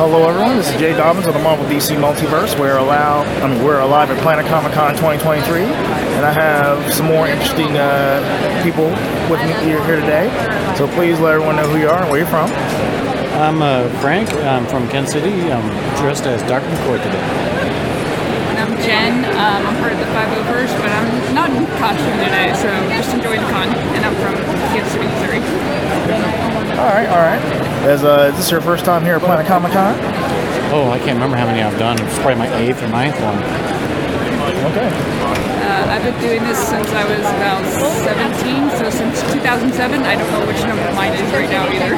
Hello, everyone. This is Jay Dobbins of the Marvel DC Multiverse. We're allowed, I mean, we're alive at Planet Comicon 2023, and I have some more interesting uh, people with me here, here today. So please let everyone know who you are and where you're from. I'm uh, Frank. I'm from Kansas City. I'm dressed as Dr. McCoy today. And I'm Jen. Um, I'm part of the Five 501st, but I'm not in costume today, so just enjoying the con. And I'm from Kansas City, Missouri. All right, all right. As, uh, is this your first time here at Planet Comicon? Oh, I can't remember how many I've done. It's probably my eighth or ninth one. Okay. Uh, I've been doing this since I was about 17, so since 2007. I don't know which number mine is right now either.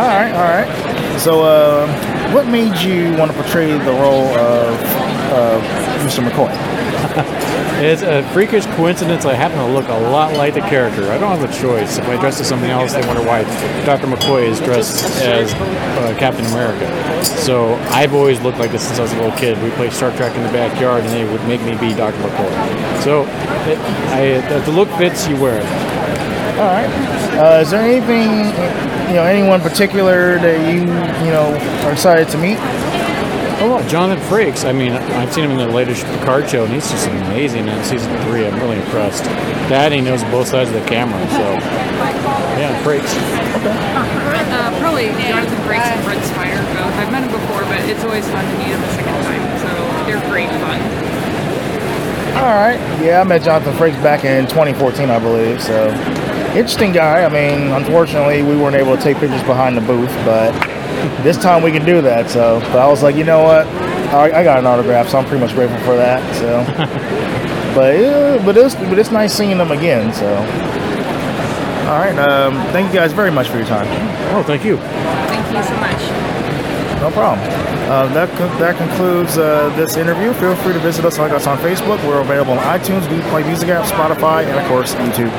All right, all right. So, uh, what made you want to portray the role of uh, Mr. McCoy? It's a freakish coincidence. I happen to look a lot like the character. I don't have a choice. If I dress as something else, they wonder why Dr. McCoy is dressed as uh, Captain America. So I've always looked like this since I was a little kid. We played Star Trek in the backyard, and they would make me be Dr. McCoy. So it, I, the look fits, you wear it. All right. Uh, is there anything, you know, anyone particular that you, you know, are excited to meet? Oh, well, Jonathan Frakes. I mean, I've seen him in the latest Picard show, and he's just amazing in season three. I'm really impressed. That he knows both sides of the camera. So, yeah, Frakes. Uh, probably Jonathan Frakes and Brent Spiner both. I've met him before, but it's always fun to meet him a second time. So they're great fun. All right. Yeah, I met Jonathan Frakes back in 2014, I believe. So, interesting guy. I mean, unfortunately, we weren't able to take pictures behind the booth, but this time we can do that. So, but I was like, you know what? I, I got an autograph, so I'm pretty much grateful for that. So, but yeah, but it's but it's nice seeing them again. So, all right. Um, thank you guys very much for your time. Oh, thank you. Thank you so much. No problem. Uh, that con- that concludes uh, this interview. Feel free to visit us like us on Facebook. We're available on iTunes, Google Play Music app, Spotify, and of course YouTube.